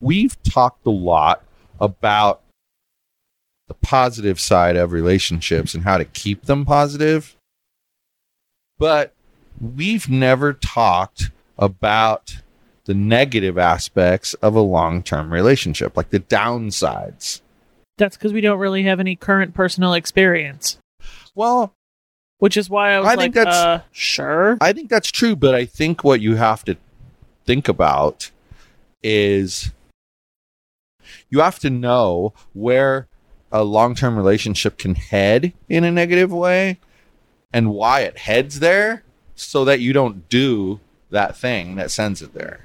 we've talked a lot about the positive side of relationships and how to keep them positive, but we've never talked about the negative aspects of a long term relationship, like the downsides. That's because we don't really have any current personal experience, Well, which is why I was I like, think that's- uh, sure. I think that's true, but I think what you have to think about is you have to know where a long term relationship can head in a negative way and why it heads there so that you don't do that thing that sends it there.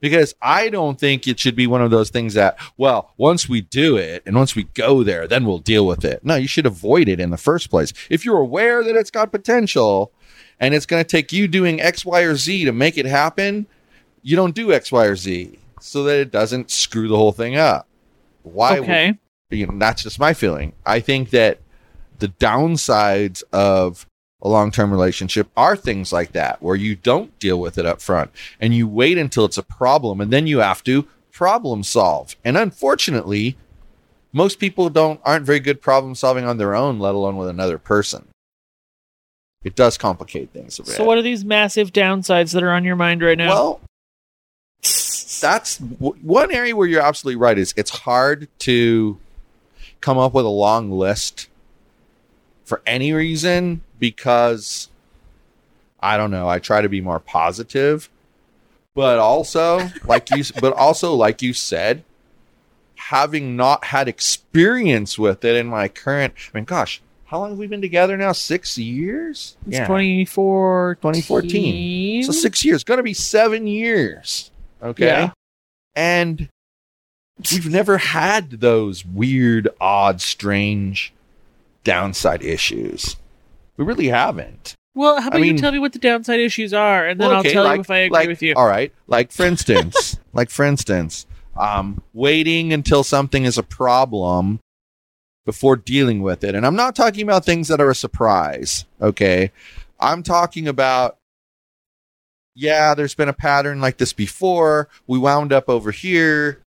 Because I don't think it should be one of those things that, well, once we do it and once we go there, then we'll deal with it. No, you should avoid it in the first place. If you're aware that it's got potential and it's going to take you doing X, Y, or Z to make it happen, you don't do X, Y, or Z so that it doesn't screw the whole thing up. Why? would- you know, that's just my feeling. I think that the downsides of a long-term relationship are things like that, where you don't deal with it up front and you wait until it's a problem and then you have to problem solve. And unfortunately, most people don't aren't very good problem solving on their own, let alone with another person. It does complicate things. So, what are these massive downsides that are on your mind right now? Well, that's w- one area where you're absolutely right. Is it's hard to come up with a long list for any reason because I don't know. I try to be more positive, but also like you, but also like you said, having not had experience with it in my current. I mean, gosh, how long have we been together now? Six years. it's 2014. 2014. So six years, going to be seven years. Okay. Yeah. And we've never had those weird, odd, strange downside issues. We really haven't. Well, how about mean- you tell me what the downside issues are, and then Well, I'll tell like- you if I agree like- with you. All right. Like, for instance, like, for instance, um, waiting until something is a problem before dealing with it. And I'm not talking about things that are a surprise. Okay. I'm talking about, yeah, there's been a pattern like this before. We wound up over here.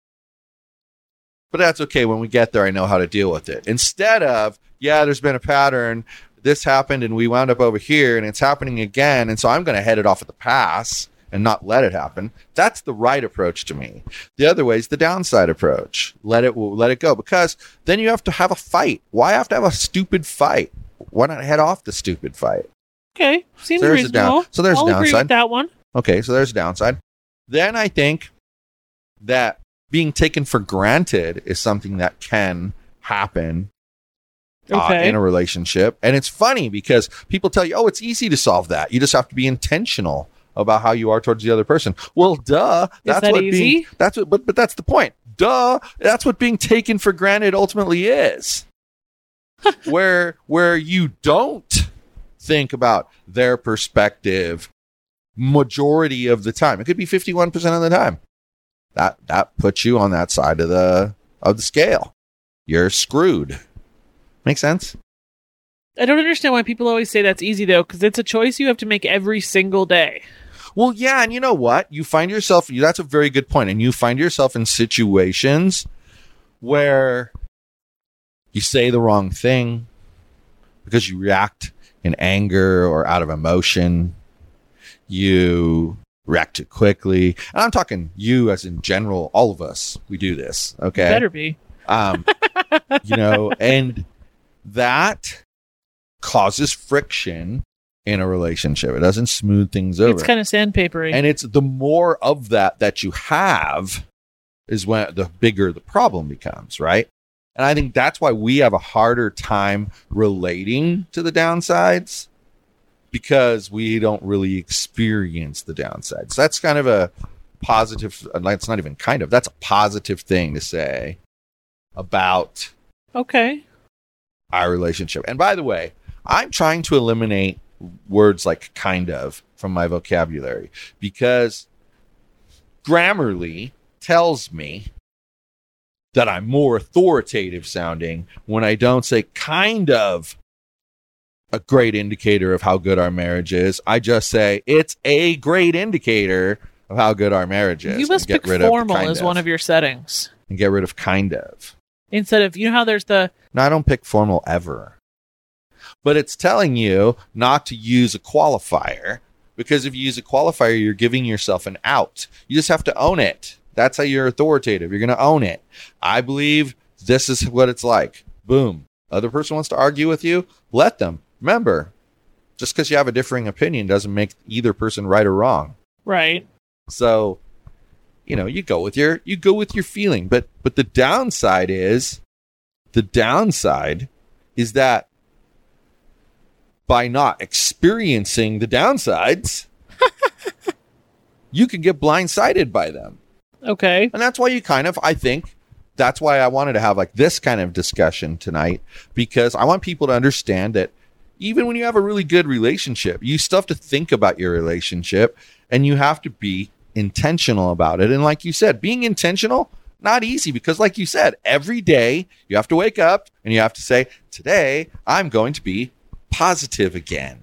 But that's okay. When we get there, I know how to deal with it. Instead of, yeah, there's been a pattern. This happened and we wound up over here and it's happening again. And so I'm going to head it off at the pass and not let it happen. That's the right approach to me. The other way is the downside approach. Let it let it go because then you have to have a fight. Why have to have a stupid fight? Why not head off the stupid fight? Okay, seems So there's a down- so there's a I'll agree downside. with that one. Okay, so there's a downside. Then I think that being taken for granted is something that can happen uh, in a relationship. And it's funny because people tell you, oh, it's easy to solve that. You just have to be intentional about how you are towards the other person. Well, duh. That's that what being that's what but but that's the point. Duh. That's what being taken for granted ultimately is. where where you don't think about their perspective majority of the time. It could be 51% of the time. That that puts you on that side of the of the scale. You're screwed. Make sense? I don't understand why people always say that's easy though, because it's a choice you have to make every single day. Well, yeah, and you know what? You find yourself that's a very good. And you find yourself in situations where you say the wrong thing because you react in anger or out of emotion. You react too quickly. And I'm talking you as in general, all of us. We do this. Okay. Better be. Um, you know, and that causes friction in a relationship. It doesn't smooth things over. It's kind of sandpapery. and it's the more of that that you have is when the bigger the problem becomes, right? And I think that's why we have a harder time relating to the downsides because we don't really experience the downsides. So That's kind of a positive, uh, that's not even kind of, that's a positive thing to say about okay. our relationship. And by the way, I'm trying to eliminate words like kind of from my vocabulary because Grammarly tells me that I'm more authoritative sounding when I don't say kind of a great indicator of how good our marriage is. I just say it's a great indicator of how good our marriage is. You must get pick rid of formal as one of your settings and get rid of kind of. instead of you know how there's the No, I don't pick formal ever. But it's telling you not to use a qualifier because if you use a qualifier, you're giving yourself an out. You just have to own it. That's how you're authoritative. You're going to own it. I believe this is what it's like. Boom. Other person wants to argue with you, let them. Remember, just because you have a differing opinion doesn't make either person right or wrong. right. So, you know, you go with your you go with your feeling, but but the downside is the downside is that by not experiencing the downsides, you can get blindsided by them. Okay. And that's why you kind of, I think, that's why I wanted to have like this kind of discussion tonight because I want people to understand that even when you have a really good relationship, you still have to think about your relationship and you have to be intentional about it. And like you said, being intentional, not easy because, like you said, every day you have to wake up and you have to say, Today I'm going to be positive again.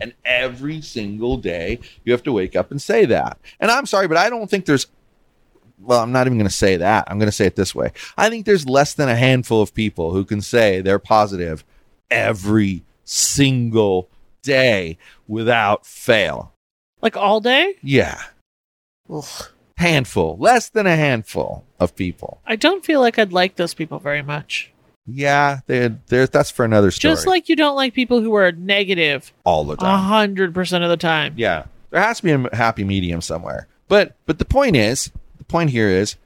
And every single day you have to wake up and say that. And I'm sorry, but I don't think there's well, I'm not even going to say that. I'm going to say it this way. I think there's less than a handful of people who can say they're positive every single day without fail. Like all day? Yeah. Handful, less than a handful of people. I don't feel like I'd like those people very much. Yeah, they're, they're, that's for another story. Just like you don't like people who are negative all the a time. hundred percent of the time. Yeah, there has to be a happy medium somewhere. But but the point is, point here is,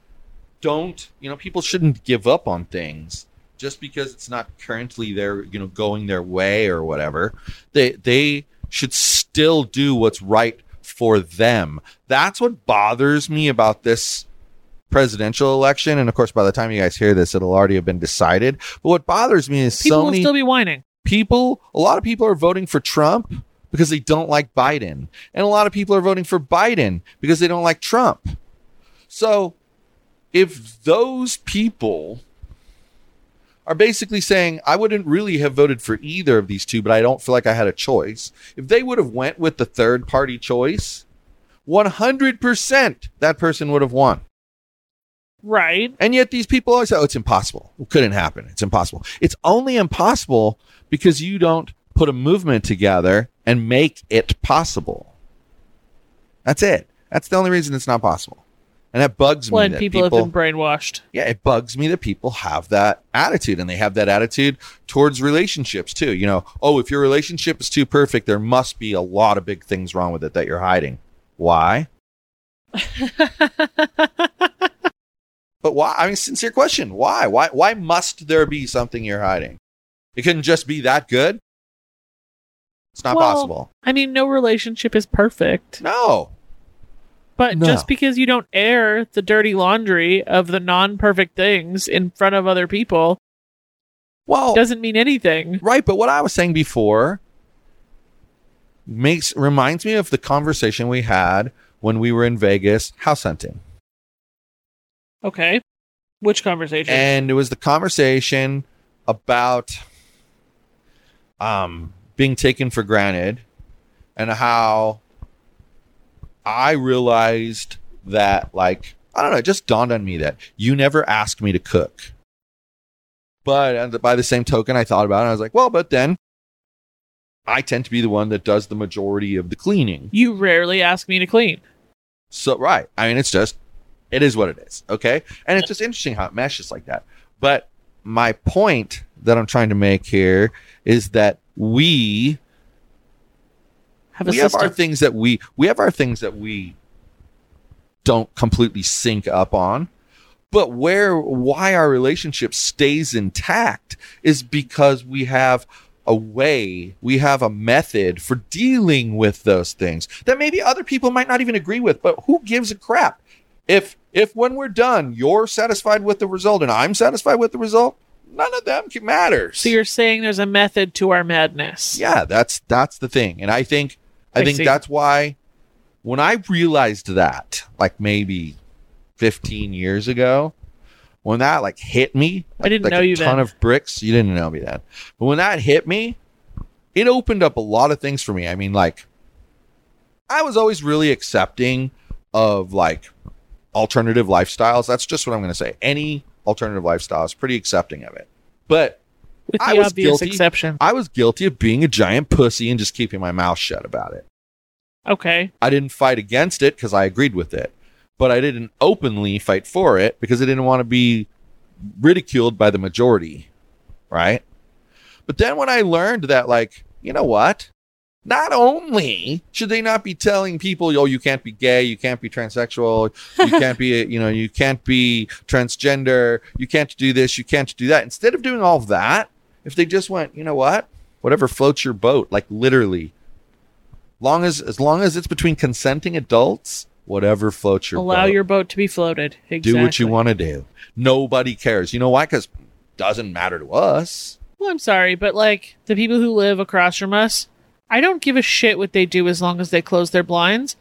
don't you know? People shouldn't give up on things just because it's not currently their you know going their way or whatever. They they should still do what's right for them. That's what bothers me about this presidential election. And of course, by the time you guys hear this, it'll already have been decided. But what bothers me is People so will still be whining. people, a lot of people are voting for Trump because they don't like Biden. And a lot of people are voting for Biden because they don't like Trump. So if those people are basically saying I wouldn't really have voted for either of these two, but I don't feel like I had a choice. If they would have went with the third party choice, 100% that person would have won. Right. And yet these people always say, oh, it's impossible. It couldn't happen. It's impossible. It's only impossible because you don't put a movement together and make it possible. That's it. That's the only reason it's not possible. And that bugs me. When that people, have been brainwashed. yeah, it bugs me that people have that attitude and they have that attitude towards relationships too. You know, oh, if your relationship is too perfect, there must be a lot of big things wrong with it that you're hiding. Why? But why? I mean, sincere question. Why? Why? Why must there be something you're hiding? It couldn't just be that good. It's not Well, possible. I mean, no relationship is perfect. No. But No. just because you don't air the dirty laundry of the non perfect things in front of other people Well, doesn't mean anything. right. But what I was saying before makes reminds me of the conversation we had when we were in Vegas house hunting, Okay. Which conversation? and it was the conversation about um being taken for granted and how I realized that like I don't know, it just dawned on me that you never asked me to cook. But by the same token, I thought about it. And I was like, well, but then I tend to be the one that does the majority of the cleaning. you rarely ask me to clean. So right. I mean, it's just it is what it is. Okay. And it's just interesting how it meshes like that. But my point that I'm trying to make here is that we Have we have our things that we we have our things that we don't completely sync up on but where why our relationship stays intact is because we have a way we have a method for dealing with those things that maybe other people might not even agree with but who gives a crap? If if when we're done you're satisfied with the result and i'm satisfied with the result none of them matters. So you're saying there's a method to our madness. yeah that's that's the thing. And i think i, I think see. that's why when i realized that like maybe 15 years ago when that like hit me I didn't like know a you ton then. of bricks you didn't know me then. But when that hit me it opened up a lot of things for me. I mean like i was always really accepting of like alternative lifestyles. That's just what i'm going to say. Any alternative lifestyle is pretty accepting of it. But With I the was obvious guilty. exception. I was guilty of being a giant pussy and just keeping my mouth shut about it. Okay. I didn't fight against it because I agreed with it, but I didn't openly fight for it because I didn't want to be ridiculed by the majority, right? But then when I learned that, like, you know what? Not only should they not be telling people, oh, you can't be gay, you can't be transsexual, you can't be, you know, you can't be transgender, you can't do this, you can't do that. Instead of doing all of that, if they just went, you know what? Whatever floats your boat, like literally, long as as long as it's between consenting adults, whatever floats your boat. Allow boat. your boat to be floated. Exactly. do what you want to do. Nobody cares. You know why? Because doesn't matter to us. Well, I'm sorry, but like the people who live across from us, I don't give a shit what they do as long as they close their blinds.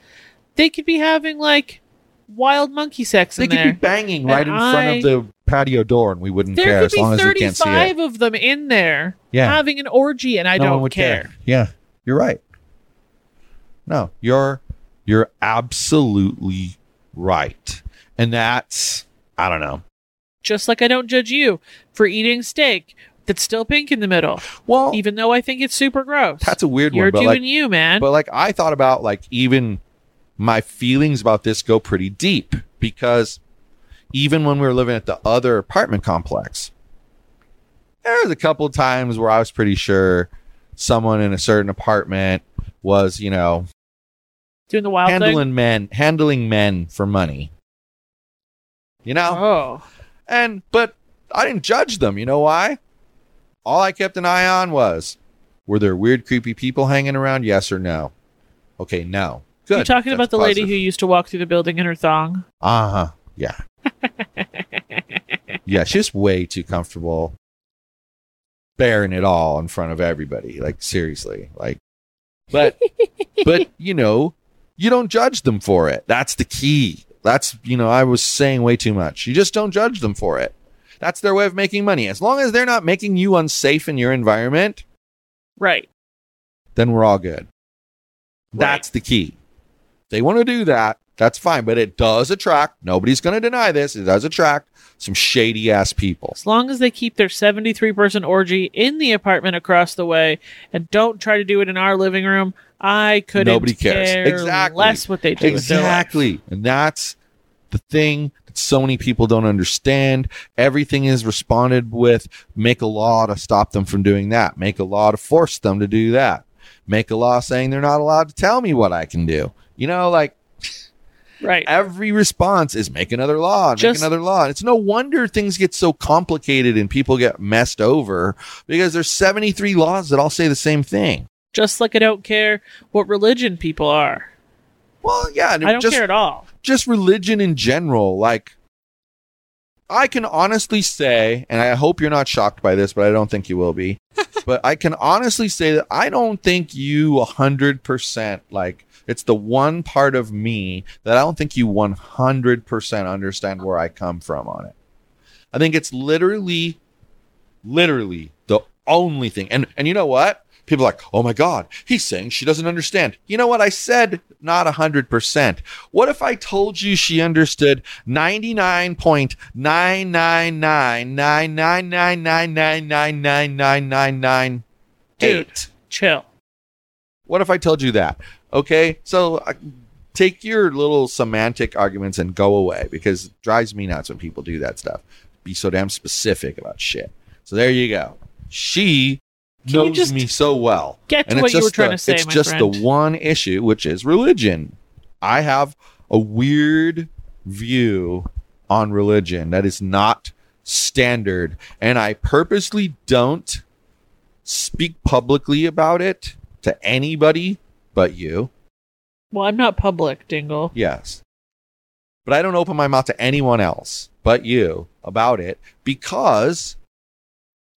They could be having like wild monkey sex They could there. be banging And right in front of the patio door, and we wouldn't there care as long as we can't see There could be 35 it. of them in there Yeah. having an orgy, and I no don't would care. Yeah, you're right. No, you're you're absolutely right, and that's I don't know. Just like I don't judge you for eating steak that's still pink in the middle, Well, even though I think it's super gross. that's a weird You're one, but doing like, you, man. but like I thought about like even my feelings about this go pretty deep because even when we were living at the other apartment complex, there was a couple of times where I was pretty sure someone in a certain apartment was, you know, doing the wild handling thing. men, handling men for money. You know, Oh, and but I didn't judge them. You know why? All I kept an eye on was were there weird, creepy people hanging around? Yes or no? Okay, no. Good. you talking That's about the lady who used to walk through the building in her thong? Uh huh. Yeah. yeah, she's way too comfortable bearing it all in front of everybody. Like seriously. Like but but you know, you don't judge them for it. That's the key. That's you know, I was saying way too much. You just don't judge them for it. That's their way of making money. As long as they're not making you unsafe in your environment, Right. then we're all good. That's the key. They want to do that. That's fine, but it does attract. Nobody's going to deny this. It does attract some shady ass people. As long as they keep their 73 person orgy in the apartment across the way and don't try to do it in our living room, I couldn't Nobody cares. care Exactly. less what they do. with their life. Exactly. And that's the thing that so many people don't understand. Everything is responded with make a law to stop them from doing that. Make a law to force them to do that. Make a law saying they're not allowed to tell me what I can do. You know, like Right. every response is make another law, Just- make another law. And it's no wonder things get so complicated and people get messed over because there's 73 laws that all say the same thing. Just like I don't care what religion people are. Well, yeah, I don't just, care at all. just religion in general. Like, I can honestly say, and I hope you're not shocked by this, but I don't think you will be. but I can honestly say that I don't think you 100% like it's the one part of me that I don't think you 100% understand where I come from on it. I think it's literally literally the only thing. And and you know what? People are like, "Oh my god, he's saying she doesn't understand." You know what I said? Not 100%. What if I told you she understood 99.99999999999 Dude. Chill. What if I told you that? Okay? So uh, take your little semantic arguments and go away because it drives me nuts when people do that stuff. Be so damn specific about shit. So there you go. She Can you knows just me so well. Get to And what it's you were just trying the, to say, it's my just friend. the one issue, which is religion. I have a weird view on religion that is not standard, and I purposely don't speak publicly about it to anybody but you. well, I'm not public, Dingle. Yes. But I don't open my mouth to anyone else but you about it because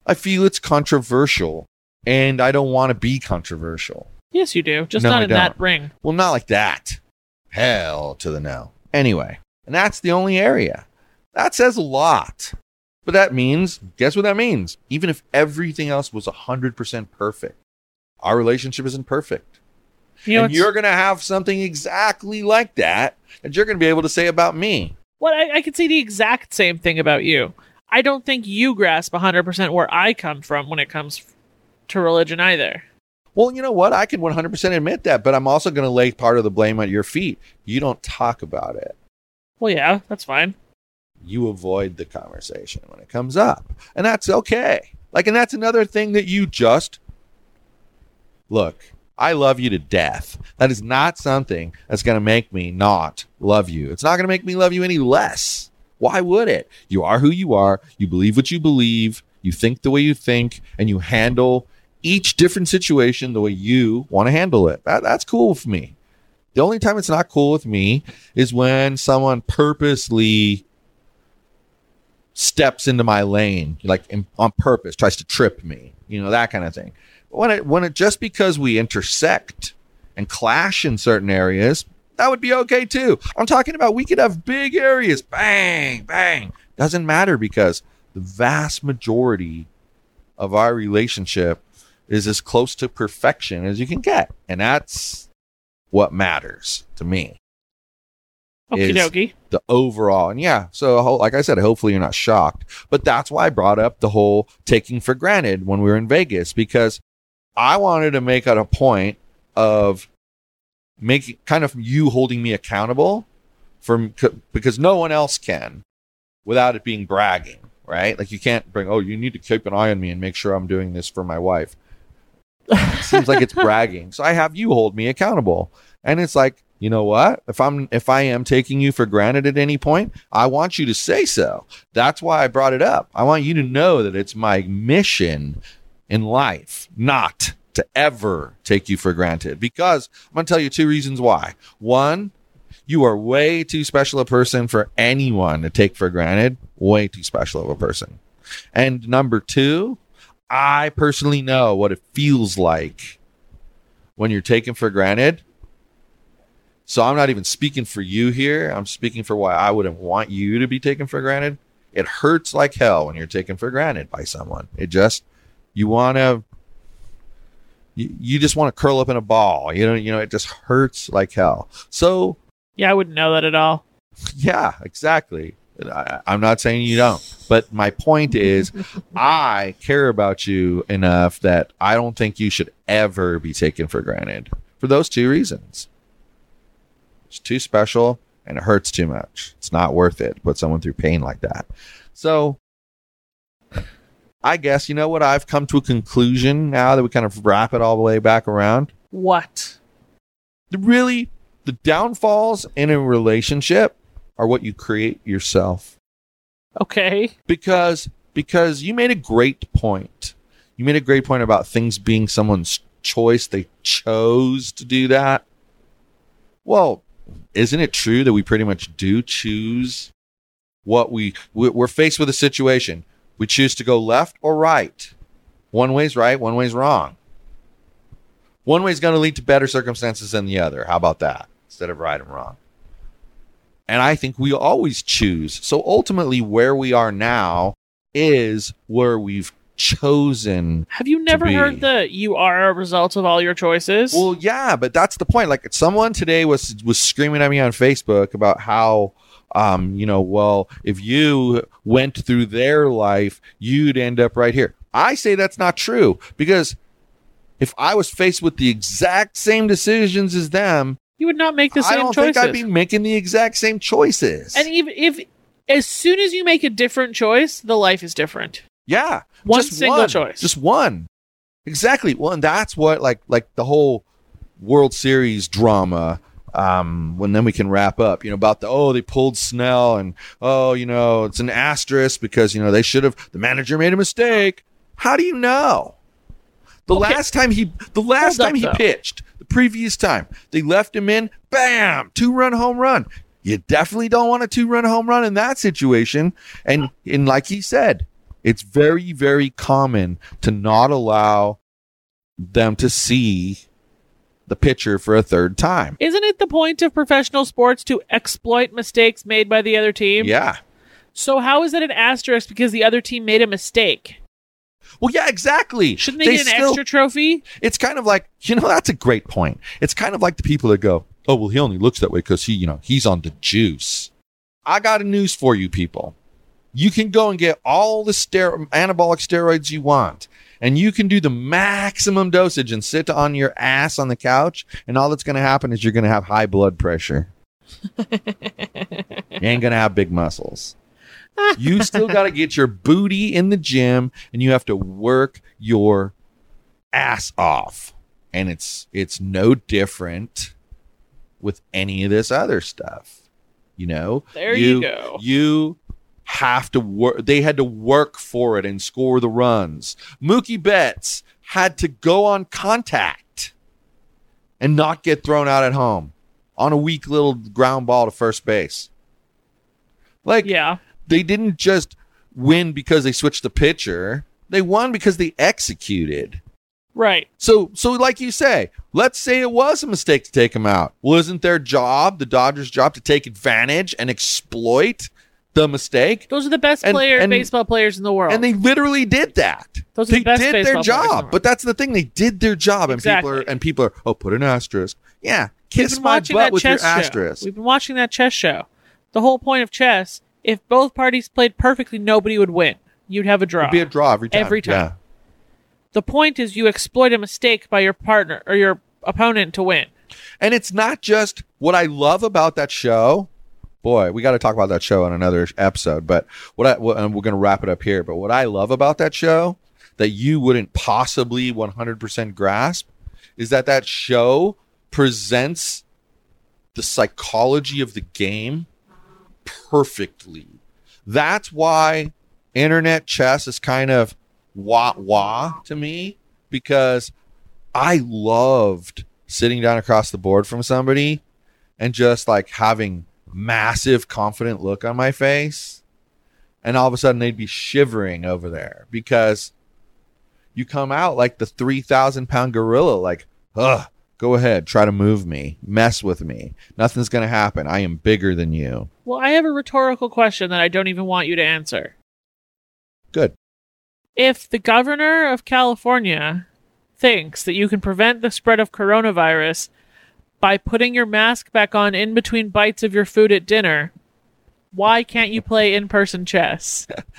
I feel it's controversial and I don't want to be controversial. Yes, you do. Just No, not I in that don't. ring. Well, not like that. Hell to the no. Anyway, and that's the only area. That says a lot. But that means, guess what that means? Even if everything else was 100% perfect, our relationship isn't perfect. You know, and you're going to have something exactly like that that you're going to be able to say about me. Well, I, I could say the exact same thing about you. I don't think you grasp 100% where I come from when it comes to religion either. Well, you know what? I can 100% admit that, but I'm also going to lay part of the blame at your feet. You don't talk about it. Well, yeah, that's fine. You avoid the conversation when it comes up. And that's okay. Like, and that's another thing that you just look. I love you to death. That is not something that's going to make me not love you. It's not going to make me love you any less. Why would it? You are who you are. You believe what you believe. You think the way you think, and you handle each different situation the way you want to handle it. That, that's cool with me. The only time it's not cool with me is when someone purposely steps into my lane, like on purpose, tries to trip me, you know, that kind of thing. When it, when it just because we intersect and clash in certain areas, that would be okay too. I'm talking about we could have big areas, bang, bang. Doesn't matter because the vast majority of our relationship is as close to perfection as you can get. And that's what matters to me Okie dokie. the overall and yeah so like i said hopefully you're not shocked but that's why i brought up the whole taking for granted when we were in vegas because i wanted to make it a point of making kind of you holding me accountable for because no one else can without it being bragging right? Like you can't bring oh you need to keep an eye on me and make sure i'm doing this for my wife. Seems like it's bragging. So i have you hold me accountable. And it's like you know what? If i'm if i am taking you for granted at any point i want you to say so. That's why i brought it up. I want you to know that it's my mission in life not to ever take you for granted because i'm going to tell you two reasons why one you are way too special a person for anyone to take for granted way too special of a person and number two i personally know what it feels like when you're taken for granted so I'm not even speaking for you here. I'm speaking for why I wouldn't want you to be taken for granted. It hurts like hell when you're taken for granted by someone. It just you want to you, you just want to curl up in a ball. You know, you know, it just hurts like hell. So Yeah, I wouldn't know that at all. yeah, exactly. I, I'm not saying you don't, but my point is, I care about you enough that I don't think you should ever be taken for granted for those two reasons. It's too special and it hurts too much. It's not worth it to put someone through pain like that. So, I guess you know what? I've come to a conclusion now that we kind of wrap it all the way back around. What? the really the downfalls in a relationship are what you create yourself. Okay. because because you made a great point. You made a great point about things being someone's choice. They chose to do that. Well isn't it true that we pretty much do choose what we we- we're faced with a situation we choose to go left or right one way's right one way's wrong one way's going to lead to better circumstances than the other how about that instead of right and wrong and I think we always choose. So ultimately, where we are now is where we've chosen. Have you never heard that you are a result of all your choices? Well, yeah, but that's the point. Like someone today was was screaming at me on Facebook about how, um, you know, well, if you went through their life, you'd end up right here. I say that's not true because if I was faced with the exact same decisions as them, you would not make the same choices. I don't choices. think I'd be making the exact same choices. and even if, as soon as you make a different choice, the life is different. yeah, One just single one. choice. just one. Exactly. Well, and that's what like like the whole World Series drama. Um, when then we can wrap up, you know, about the oh they pulled Snell and oh you know it's an asterisk because you know they should have the manager made a mistake. How do you know? The Okay. last time he the last Hold up, time he though. pitched, the previous time they left him in, bam, two run home run. You definitely don't want a two run home run in that situation. And and like he said, it's very very common to not allow them to see the pitcher for a third time. Isn't it the point of professional sports to exploit mistakes made by the other team? Yeah. So how is that an asterisk because the other team made a mistake? Well, yeah, exactly. Shouldn't they, get an still- extra trophy? It's kind of like, you know, that's a great point. It's kind of like the people that go, oh, well, he only looks that way because he, you know, he's on the juice. I got a news for you people. You can go and get all the stero- anabolic steroids you want, and you can do the maximum dosage and sit on your ass on the couch, and all that's going to happen is you're going to have high blood pressure. you ain't going to have big muscles. You still got to get your booty in the gym, and you have to work your ass off and it's it's no different with any of this other stuff you know There you go. you have to work they had to work for it and score the runs mookie betts had to go on contact and not get thrown out at home on a weak little ground ball to first base like Yeah. they didn't just win because they switched the pitcher they won because they executed Right. so, so like you say, let's say it was a mistake to take him out. Wasn't their job, the Dodgers' job, to take advantage and exploit the mistake? Those are the best And- player and- baseball players in the world. And they literally did that. Those are they the best did their in the job. But that's the thing; they did their job, and people are and people are oh, put an asterisk. Yeah, kiss my butt that with your show. asterisk. We've been watching that chess show. The whole point of chess, if both parties played perfectly, nobody would win. You'd have a draw. It'd be a draw every time. Every time. Yeah. the point is you exploit a mistake by your partner or your opponent to win. And it's not just what I love about that show. Boy, we got to talk about that show on another episode. But what I what, and we're going to wrap it up here. But what I love about that show that you wouldn't possibly 100% grasp is that that show presents the psychology of the game perfectly. That's why internet chess is kind of wah wah to me because I loved sitting down across the board from somebody and just like having massive confident look on my face and all of a sudden they'd be shivering over there because you come out like the 3000 pound gorilla like ugh go ahead try to move me mess with me. Nothing's gonna happen. I am bigger than you. Well, I have a rhetorical question that I don't even want you to answer. good. If the governor of California thinks that you can prevent the spread of coronavirus by putting your mask back on in between bites of your food at dinner, why can't you play in person chess?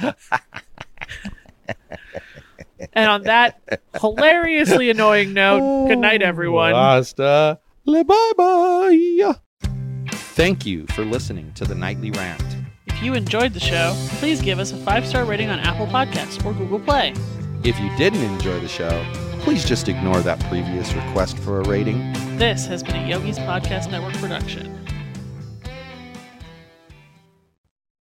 and on that hilariously annoying note, good night, everyone. Basta. Le bye bye. Thank you for listening to the nightly rant. If you enjoyed the show, please give us a five star rating on Apple Podcasts or Google Play. If you didn't enjoy the show, please just ignore that previous request for a rating. This has been a Yogi's Podcast Network production.